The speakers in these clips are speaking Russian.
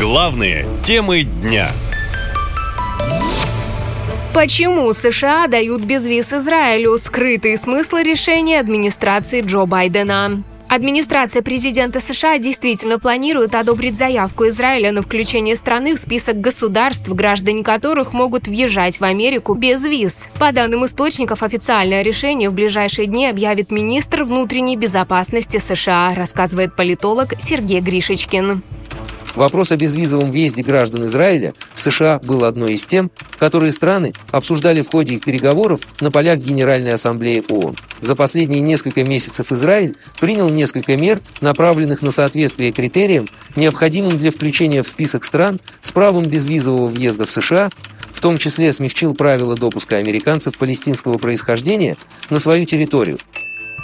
Главные темы дня. Почему США дают безвиз Израилю? Скрытые смыслы решения администрации Джо Байдена. Администрация президента США действительно планирует одобрить заявку Израиля на включение страны в список государств, граждане которых могут въезжать в Америку без виз. По данным источников, официальное решение в ближайшие дни объявит министр внутренней безопасности США, рассказывает политолог Сергей Гришечкин. Вопрос о безвизовом въезде граждан Израиля в США был одной из тем, которые страны обсуждали в ходе их переговоров на полях Генеральной Ассамблеи ООН. За последние несколько месяцев Израиль принял несколько мер, направленных на соответствие критериям, необходимым для включения в список стран с правом безвизового въезда в США, в том числе смягчил правила допуска американцев палестинского происхождения на свою территорию –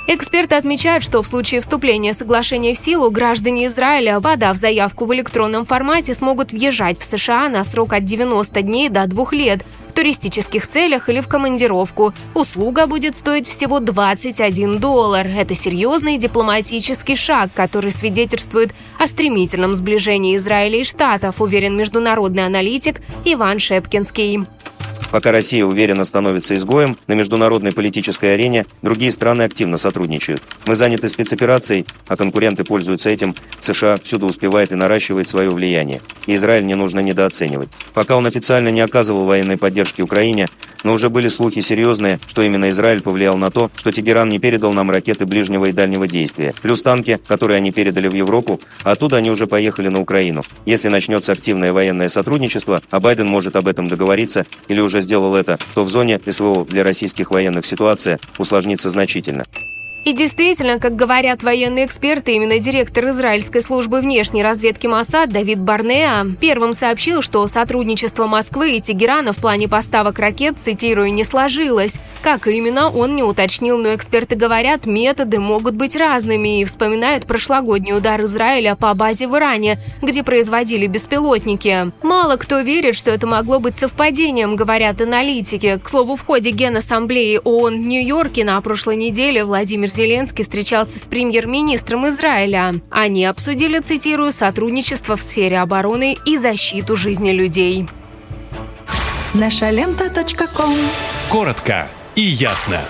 Эксперты отмечают, что в случае вступления соглашения в силу граждане Израиля, подав заявку в электронном формате, смогут въезжать в США на срок от 90 дней до 2 лет в туристических целях или в командировку. Услуга будет стоить всего 21 доллар. Это серьезный дипломатический шаг, который свидетельствует о стремительном сближении Израиля и Штатов, уверен международный аналитик Иван Шепкинский. Пока Россия уверенно становится изгоем, на международной политической арене другие страны активно сотрудничают. Мы заняты спецоперацией, а конкуренты пользуются этим. США всюду успевает и наращивает свое влияние. Израиль не нужно недооценивать. Пока он официально не оказывал военной поддержки Украине, но уже были слухи серьезные, что именно Израиль повлиял на то, что Тегеран не передал нам ракеты ближнего и дальнего действия, плюс танки, которые они передали в Европу, а оттуда они уже поехали на Украину. Если начнется активное военное сотрудничество, а Байден может об этом договориться или уже сделал это, то в зоне СВО для российских военных ситуация усложнится значительно. И действительно, как говорят военные эксперты, именно директор израильской службы внешней разведки Моссад Давид Барнеа первым сообщил, что сотрудничество Москвы и Тегерана в плане поставок ракет, цитирую, не сложилось. Как именно, он не уточнил, но эксперты говорят, методы могут быть разными и вспоминают прошлогодний удар Израиля по базе в Иране, где производили беспилотники. Мало кто верит, что это могло быть совпадением, говорят аналитики. К слову, в ходе Генассамблеи ООН в Нью-Йорке на прошлой неделе Владимир Зеленский встречался с премьер-министром Израиля. Они обсудили, цитирую, сотрудничество в сфере обороны и защиту жизни людей. Наша лента. Коротко и ясно.